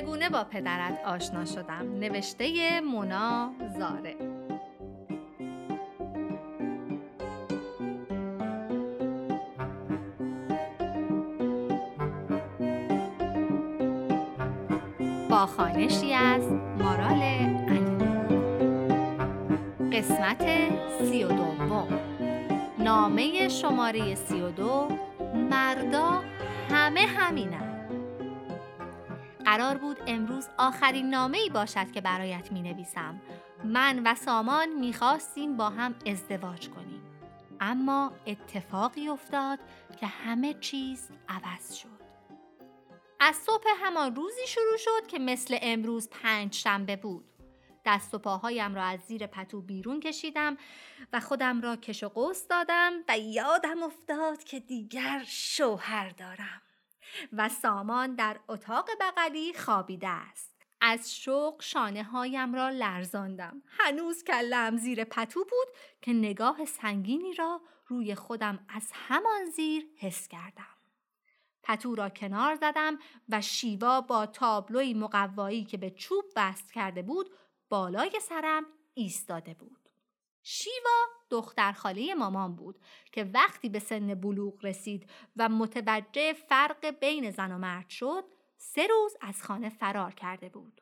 چگونه با پدرت آشنا شدم؟ نوشته مونا زاره. با خانشی از مارال قسمت سی و دوم. نامه شماره سی و دو. مردا همه همینن. قرار بود امروز آخرین نامه ای باشد که برایت می نویسم. من و سامان می خواستیم با هم ازدواج کنیم. اما اتفاقی افتاد که همه چیز عوض شد. از صبح همان روزی شروع شد که مثل امروز پنج شنبه بود. دست و پاهایم را از زیر پتو بیرون کشیدم و خودم را کش و قوس دادم و یادم افتاد که دیگر شوهر دارم. و سامان در اتاق بغلی خوابیده است. از شوق شانه هایم را لرزاندم. هنوز کلم زیر پتو بود که نگاه سنگینی را روی خودم از همان زیر حس کردم. پتو را کنار زدم و شیوا با تابلوی مقوایی که به چوب بست کرده بود بالای سرم ایستاده بود. شیوا دختر خاله مامان بود که وقتی به سن بلوغ رسید و متوجه فرق بین زن و مرد شد سه روز از خانه فرار کرده بود.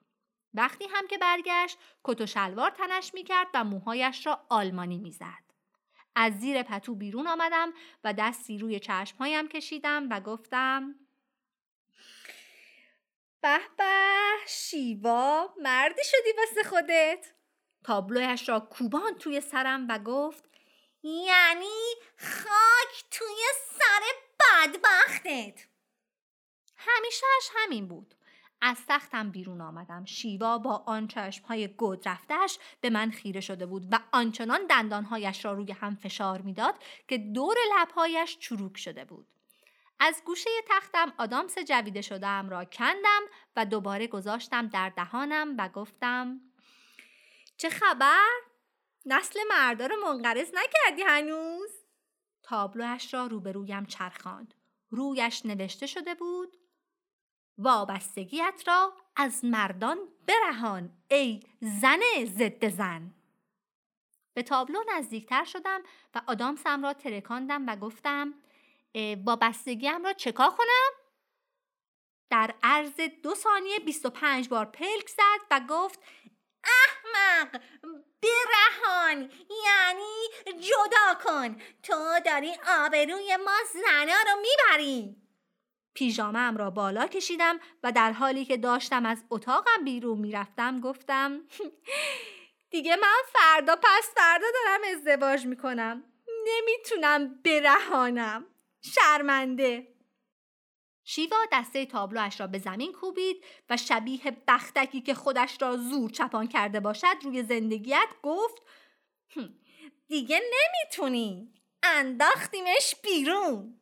وقتی هم که برگشت کت و شلوار تنش می کرد و موهایش را آلمانی می زد. از زیر پتو بیرون آمدم و دستی روی چشمهایم کشیدم و گفتم به به شیوا مردی شدی واسه خودت تابلویش را کوبان توی سرم و گفت یعنی خاک توی سر بدبختت. همیشهش همین بود. از تختم بیرون آمدم. شیوا با آن های گود رفتش به من خیره شده بود و آنچنان دندانهایش را روی هم فشار می‌داد که دور لبهایش چروک شده بود. از گوشه تختم آدامس جویده شدم را کندم و دوباره گذاشتم در دهانم و گفتم چه خبر؟ نسل مردار منقرض نکردی هنوز؟ تابلوش را روبرویم چرخاند. رویش نوشته شده بود وابستگیت را از مردان برهان ای زن ضد زن به تابلو نزدیکتر شدم و آدامسم را ترکاندم و گفتم وابستگیم را چکا کنم؟ در عرض دو ثانیه 25 بار پلک زد و گفت احمق! برهان یعنی جدا کن! تو داری آبروی ما زنا رو می‌بری! پیژامم را بالا کشیدم و در حالی که داشتم از اتاقم بیرون می‌رفتم گفتم دیگه من فردا پس فردا دارم ازدواج می‌کنم. نمی‌تونم برهانم. شرمنده! شیوا دسته تابلوش را به زمین کوبید و شبیه بختکی که خودش را زور چپان کرده باشد روی زندگیت گفت دیگه نمی‌تونی. انداختیمش بیرون.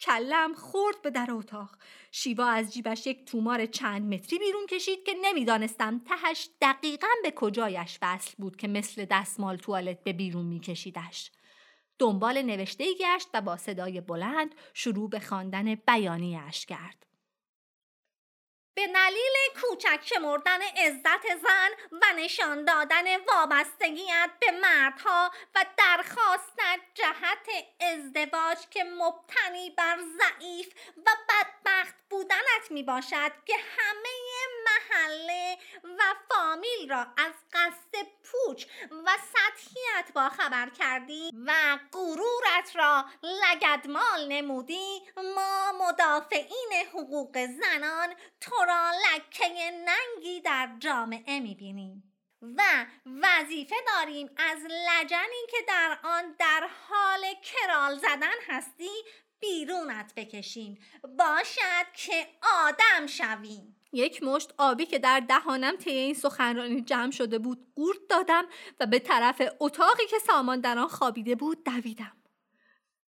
کلم خورد به در اتاق. شیوا از جیبش یک تومار چند متری بیرون کشید که نمی‌دانستم تهش دقیقا به کجایش وصل بود که مثل دستمال توالت به بیرون میکشیدش. دنبال نوشته گشت و با صدای بلند شروع به خواندن بیانیهاش کرد. به دلیل کوچک شمردن عزت زن و نشان دادن وابستگیت به مردها و درخواستت جهت ازدواج که مبتنی بر ضعیف و بدبخت بودنت می باشد که همه محله و فامیل را از قصد پوچ و سطحیت با خبر کردی و غرورت را لگدمال نمودی ما مدافعین حقوق زنان تو را لکه ننگی در جامعه می‌بینیم. و وظیفه داریم از لجنی که در آن در حال کرال زدن هستی بیرونت بکشیم. باشد که آدم شویم. یک مشت آبی که در دهانم طی این سخنرانی جمع شده بود قورت دادم و به طرف اتاقی که سامان در آن خوابیده بود دویدم.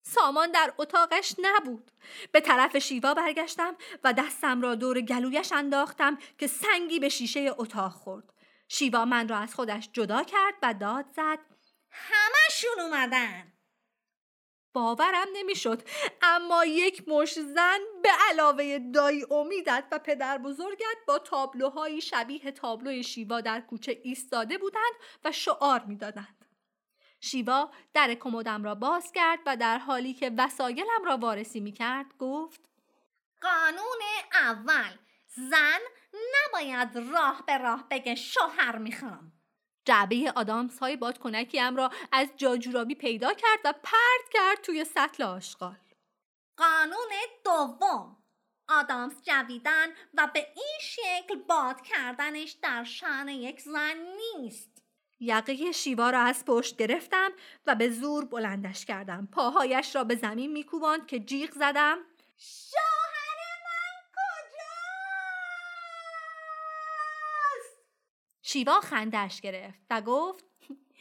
سامان در اتاقش نبود. به طرف شیوا برگشتم و دستم را دور گلویش انداختم که سنگی به شیشه اتاق خورد. شیوا من را از خودش جدا کرد و داد زد همشون اومدن. باورم نمی‌شد. اما یک مش زن به علاوه دایی امیدت و پدر بزرگت با تابلوهایی شبیه تابلوی شیوا در کوچه ایستاده بودند و شعار می‌دادند. شیوا در کمدم را باز کرد و در حالی که وسایلم را وارسی می کرد گفت قانون اول زن نباید راه به راه بگه شوهر می‌خوام. جعبه آدامس های بادکنکیم را از جاجورابی پیدا کرد و پرد کرد توی سطل آشغال. قانون دوم. آدامس جویدن و به این شکل باد کردنش در شان یک زن نیست. یقه شیوا را از پشت گرفتم و به زور بلندش کردم. پاهایش را به زمین میکوباند که جیغ زدم. شوهر من کجاست شیوا خندش گرفت و گفت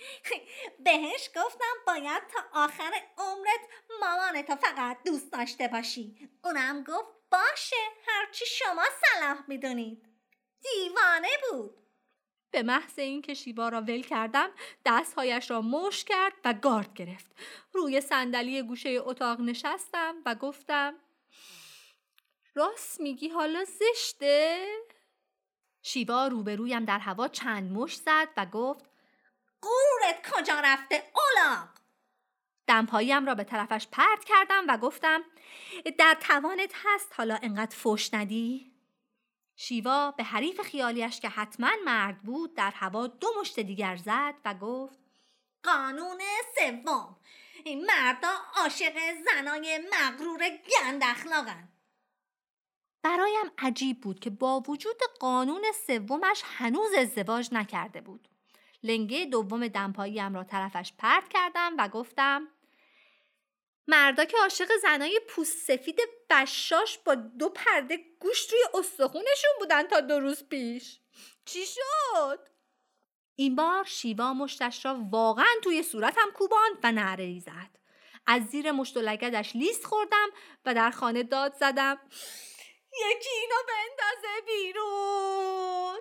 بهش گفتم باید تا آخر عمرت مامانتو فقط دوست داشته باشی. اونم گفت باشه هرچی شما صلاح می‌دونید. دیوانه بود. به محض اینکه شیوا را ول کردم دستهایش را مش کرد و گارد گرفت. روی صندلی گوشه اتاق نشستم و گفتم راست میگی حالا زشته؟ شیوا روبرویم در هوا چند مش زد و گفت قورت کجا رفته اولاق دمپاییم را به طرفش پرت کردم و گفتم در توانت هست حالا انقدر فش ندی؟ شیوا به حریف خیالیش که حتما مرد بود در هوا دو مشت دیگر زد و گفت قانون سوم این مردا عاشق زنای مغرور گند اخلاقن برایم عجیب بود که با وجود قانون سومش هنوز ازدواج نکرده بود. لنگه دوم دمپاییم را طرفش پرت کردم و گفتم مردا که عاشق زنای پوست سفید بشاش با دو پرده گوشت روی استخونشون بودن تا دو روز پیش. چی شد؟ این بار شیوا مشتش را واقعا توی صورتم کوباند و نعره زد از زیر مشت و لگدش لیست خوردم و در خانه داد زدم. یکی اینو بندازه بیرون.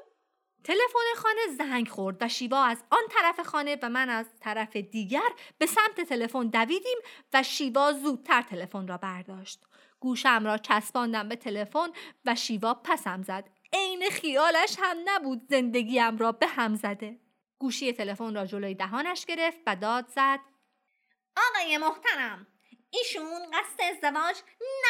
تلفن خانه زنگ خورد و شیوا از آن طرف خانه و من از طرف دیگر به سمت تلفن دویدیم و شیوا زودتر تلفن را برداشت. گوشم را چسباندم به تلفن و شیوا پسم زد. عین خیالش هم نبود زندگیم را به هم زده. گوشی تلفن را جلوی دهانش گرفت و داد زد. آقای محترم ایشون قصد ازدواج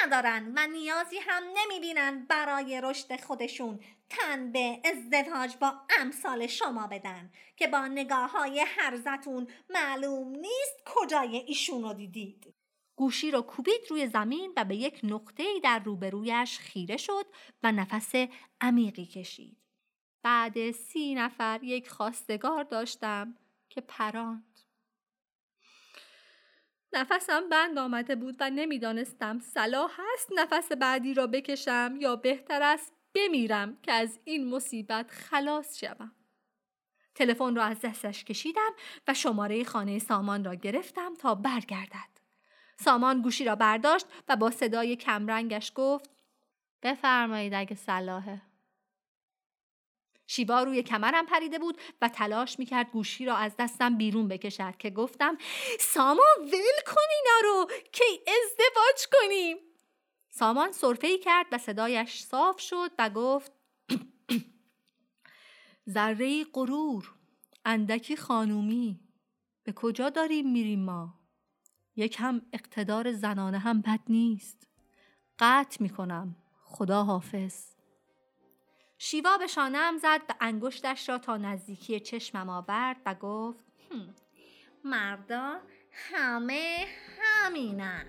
ندارن و نیازی هم نمی‌بینن برای رشد خودشون تن به ازدواج با امثال شما بدن که با نگاه های هرزتون معلوم نیست کجای ایشون رو دیدید گوشی رو کوبید روی زمین و به یک نقطه در روبرویش خیره شد و نفس عمیقی کشید. بعد سی نفر یک خواستگار داشتم که پراند. نفسم بند آمده بود و نمی‌دانستم صلاح است نفس بعدی را بکشم یا بهتر است بمیرم که از این مصیبت خلاص شوم. تلفن را از دستش کشیدم و شماره خانه سامان را گرفتم تا برگردد. سامان گوشی را برداشت و با صدای کمرنگش گفت بفرمایید اگه صلاحه. شیوا روی کمرم پریده بود و تلاش می‌کرد گوشی را از دستم بیرون بکشد که گفتم سامان ول کن اینا رو که ازدواج کنیم؟ سامان صرفه کرد و صدایش صاف شد و گفت ذره غرور اندکی خانومی به کجا داریم میریم ما؟ یک هم اقتدار زنانه هم بد نیست. قطع می‌کنم. خدا حافظ شیوا به شانم زد و انگشتش را تا نزدیکی چشمم آورد و گفت مردا همه همینن.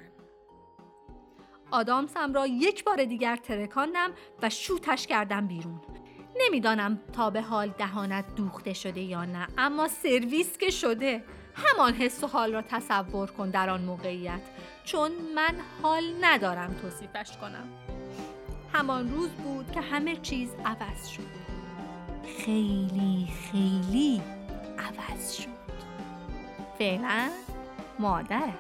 آدامسم را یک بار دیگر ترکاندم و شوتش کردم بیرون. نمی‌دانم تا به حال دهانت دوخته شده یا نه اما سرویس که شده. همان حس و حال را تصور کن در آن موقعیت چون من حال ندارم توصیفش کنم. همان روز بود که همه چیز عوض شد. خیلی خیلی عوض شد. فعلا مادرت.